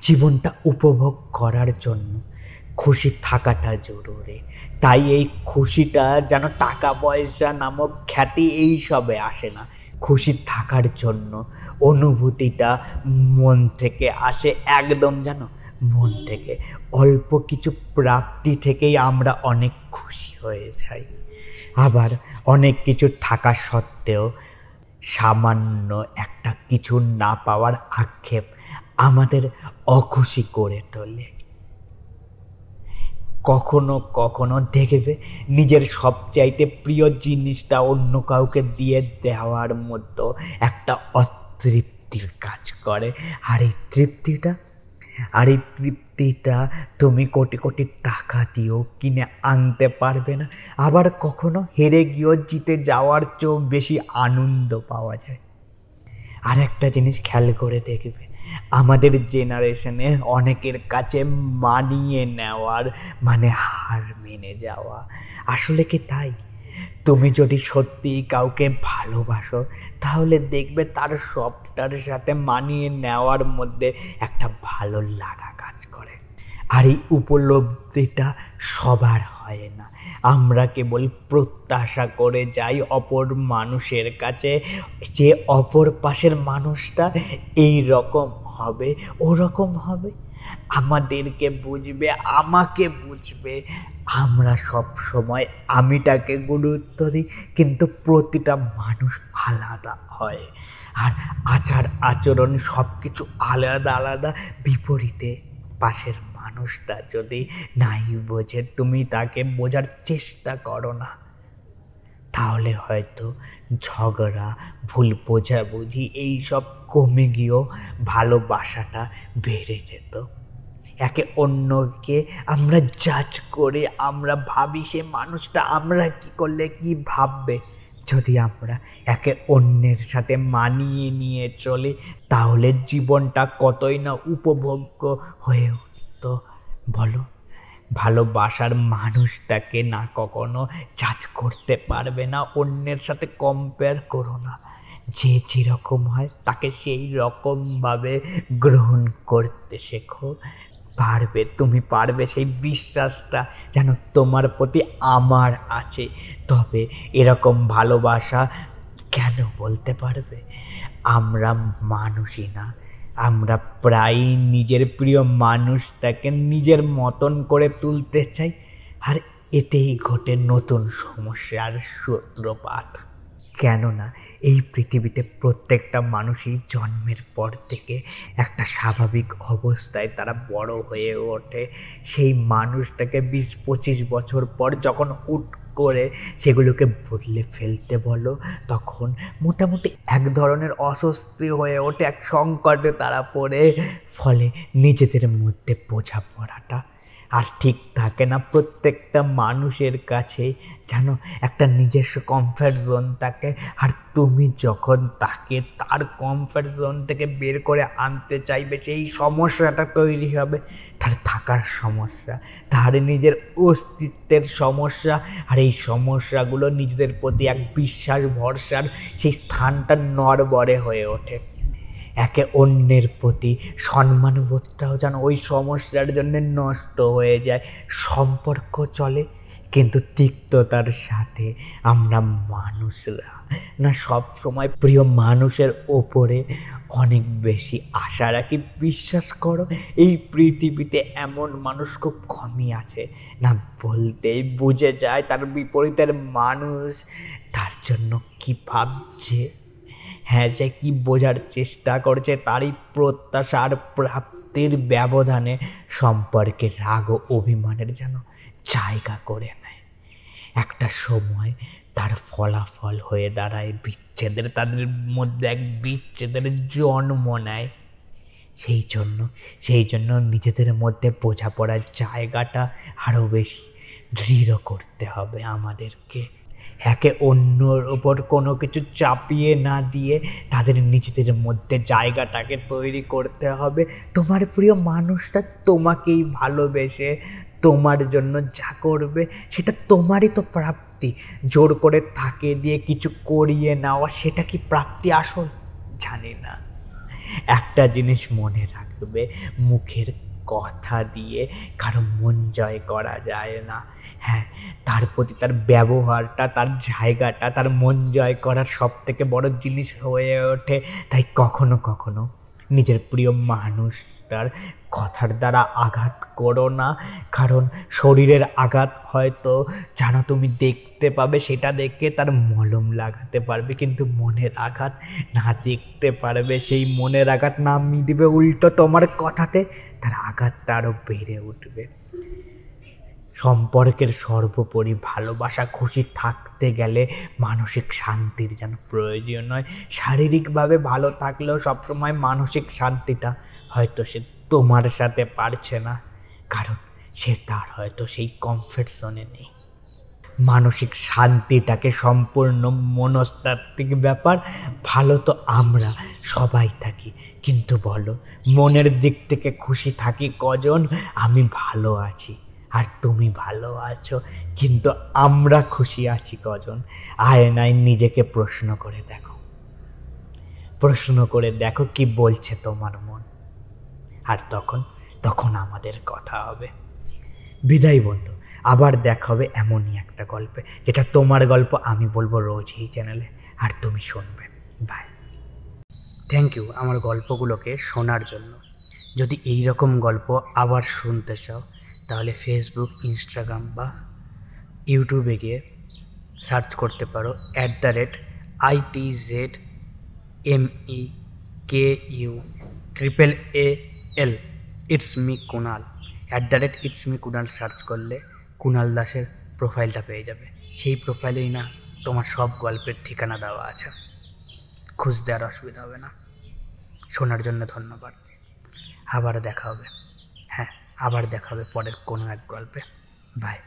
জীবনটা উপভোগ করার জন্য। খুশি থাকাটা জরুরি। তাই এই খুশিটা যেন টাকা পয়সা নামক খ্যাতি এই সবে আসে না। খুশি থাকার জন্য অনুভূতিটা মন থেকে আসে একদম যেন মন থেকে। অল্প কিছু প্রাপ্তি থেকেই আমরা অনেক খুশি হয়ে যাই। আবার অনেক কিছু থাকা সত্ত্বেও সামান্য একটা কিছু না পাওয়ার আক্ষেপ আমাদের অখুশি করে তোলে। কখনো কখনো দেখবে নিজের সবচাইতে প্রিয় জিনিসটা অন্য কাউকে দিয়ে দেওয়ার মতো একটা অতৃপ্তির কাজ করে। আর এই তৃপ্তিটা, আর এই তৃপ্তিটা তুমি কোটি কোটি টাকা দিয়েও কিনে আনতে পারবে না। আবার কখনো হেরে গিয়েও জিতে যাওয়ার চেয়েও বেশি আনন্দ পাওয়া যায়। আর একটা জিনিস খেয়াল করে দেখবে আমাদের জেনারেশনে অনেকের কাছে মানিয়ে নেওয়ার মানে হার মেনে যাওয়া। আসলে কি তাই? তুমি যদি সত্যি কাউকে ভালোবাসো, তাহলে দেখবে তার সবটার সাথে মানিয়ে নেওয়ার মধ্যে একটা ভালো লাগা আর এই উপলব্ধিটা সবার হয় না। আমরা কেবল প্রত্যাশা করে যাই অপর মানুষের কাছে, যে অপর পাশের মানুষটা এই রকম হবে ওরকম হবে। আমাদেরকে বুঝবে, আমাকে বুঝবে। আমরা সব সময় আমিটাকে গুরুত্ব দিই, কিন্তু প্রতিটা মানুষ আলাদা হয়। আর আচার আচরণ সব কিছু আলাদা আলাদা, বিপরীতে। পাশের মানুষটা যদি নাই বোঝে, তুমি তাকে বোঝার চেষ্টা করো না। তাহলে হয়তো ঝগড়া, ভুল বোঝাবুঝি এইসব কমে গিয়েও ভালোবাসাটা বেড়ে যেত। একে অন্যকে আমরা জাজ করে, আমরা ভাবি সে মানুষটা আমরা কি করলে কি ভাববে। যদি আমরা একে অন্যের সাথে মানিয়ে নিয়ে চলি, তাহলে জীবনটা কতই না উপভোগ্য হয়ে উঠত, বলো? ভালোবাসার মানুষটাকে না কখনো জাজ করতে পারবে না, অন্যের সাথে কম্পেয়ার করো না। যে যেরকম হয়, তাকে সেই রকমভাবে গ্রহণ করতে শেখো। পারবে, তুমি পারবে সেই বিশ্বাসটা যেন তোমার প্রতি আমার আছে। তবে এরকম ভালোবাসা কেন বলতে পারবে? আমরা মানুষই না। আমরা প্রায়ই নিজের প্রিয় মানুষটাকে নিজের মতন করে তুলতে চাই। আর এতেই ঘটে নতুন সমস্যার সূত্রপাত। কেননা এই পৃথিবীতে প্রত্যেকটা মানুষই জন্মের পর থেকে একটা স্বাভাবিক অবস্থায় তারা বড় হয়ে ওঠে। সেই মানুষটাকে বিশ পঁচিশ বছর পর যখন হুট করে সেগুলোকে বদলে ফেলতে বলো, তখন মোটামুটি এক ধরনের অস্বস্তি হয়ে ওঠে, এক সংকটে তারা পড়ে। ফলে নিজেদের মধ্যে বোঝাপড়াটা আর ঠিক থাকে না প্রত্যেকটা মানুষের কাছে যেন একটা নিজস্ব কমফর্ট জোন থাকে। আর তুমি যখন তাকে তার কমফর্ট জোন থেকে বের করে আনতে চাইবে, সেই সমস্যাটা তৈরি হবে। তার থাকার সমস্যা, তার নিজের অস্তিত্বের সমস্যা, আর এই সমস্যাগুলো নিজেদের প্রতি এক বিশ্বাস, ভরসার সেই স্থানটা নড়বড়ে হয়ে ওঠে। একে অন্যের প্রতি সম্মানবোধটাও যেন ওই সমস্যার জন্য নষ্ট হয়ে যায়। সম্পর্ক চলে, কিন্তু তিক্ততার সাথে আমরা মানুষরা না সব সময় প্রিয় মানুষের ওপরে অনেক বেশি আশা রাখি। বিশ্বাস করো, এই পৃথিবীতে এমন মানুষ খুব কমই আছে। না বলতেই বুঝে যায় তার বিপরীতের মানুষ, তার জন্য কী ভাবছে? হ্যাঁ সে কী বোঝার চেষ্টা করছে তারই প্রত্যাশার প্রাপ্তির ব্যবধানে সম্পর্কে রাগ ও অভিমানের যেন জায়গা করে নেয়। একটা সময় তার ফলাফল হয়ে দাঁড়ায় বিচ্ছেদের, তাদের মধ্যে এক বিচ্ছেদের জন্ম নেয়। সেই জন্য সেই জন্য নিজেদের মধ্যে বোঝাপড়ার জায়গাটা আরও বেশি দৃঢ় করতে হবে আমাদেরকে। একে অন্যর ওপর কোনো কিছু চাপিয়ে না দিয়ে তাদের নিজেদের মধ্যে জায়গাটাকে তৈরি করতে হবে। তোমার প্রিয় মানুষটা তোমাকেই ভালোবেসে তোমার জন্য যা করবে সেটা তোমারই তো প্রাপ্তি। জোর করে থাকে দিয়ে কিছু করিয়ে নেওয়া সেটা কি প্রাপ্তি? আসল জানি না। একটা জিনিস মনে রাখবে, মুখের কথা দিয়ে কারও মন জয় করা যায় না। হ্যাঁ তার প্রতি তার ব্যবহারটা, তার জায়গাটা, তার মন জয় করার সব থেকে বড় জিনিস হয়ে ওঠে। তাই কখনো কখনো নিজের প্রিয় মানুষটার কথার দ্বারা আঘাত করো না। কারণ শরীরের আঘাত হয়তো জানো তুমি দেখতে পাবে, সেটা দেখে তার মলম লাগাতে পারবে, কিন্তু মনের আঘাত না দেখতে পারবে। সেই মনের আঘাত না মিটবে উল্টো তোমার কথাতে। তার আঘাতটা আরও বেড়ে উঠবে। সম্পর্কের সর্বোপরি ভালোবাসা, খুশি থাকতে গেলে মানসিক শান্তির যেন প্রয়োজন হয় শারীরিকভাবে ভালো থাকলেও সবসময় মানসিক শান্তিটা হয়তো সে তোমার সাথে পারছে না। কারণ সে তার হয়তো সেই কমফর্ট জোনে নেই। মানসিক শান্তিটাকে সম্পূর্ণ মনস্তাত্ত্বিক ব্যাপার। ভালো তো আমরা সবাই থাকি। কিন্তু বলো, মনের দিক থেকে খুশি থাকি কজন? আমি ভালো আছি আর তুমি ভালো আছো, কিন্তু আমরা খুশি আছি কজন? আয়নায় নিজেকে প্রশ্ন করে দেখো। প্রশ্ন করে দেখো কি বলছে তোমার মন। আর তখন তখন আমাদের কথা হবে। বিদায় বন্ধু। আবার দেখা হবে এমনই একটা গল্পে, যেটা তোমার গল্প আমি বলব রোজ এই চ্যানেলে আর তুমি শুনবে। বাই থ্যাংক ইউ আমার গল্পগুলোকে শোনার জন্য। যদি এই রকম গল্প আবার শুনতে চাও, তাহলে ফেসবুক ইনস্টাগ্রাম বা ইউটিউবে গিয়ে সার্চ করতে পারো at the rate IT Z M E K U triple A L it's me Kunal at the rate it's me Kunal search করলে কুনাল দাসের প্রোফাইলটা পেয়ে যাবে। সেই প্রোফাইলেই না তোমার সব গল্পের ঠিকানা দেওয়া আছে। খুঁজতে আর অসুবিধা হবে না। শোনার জন্য ধন্যবাদ। আবার দেখা হবে। হ্যাঁ আবার দেখা হবে পরের কোনো এক গল্পে। বাই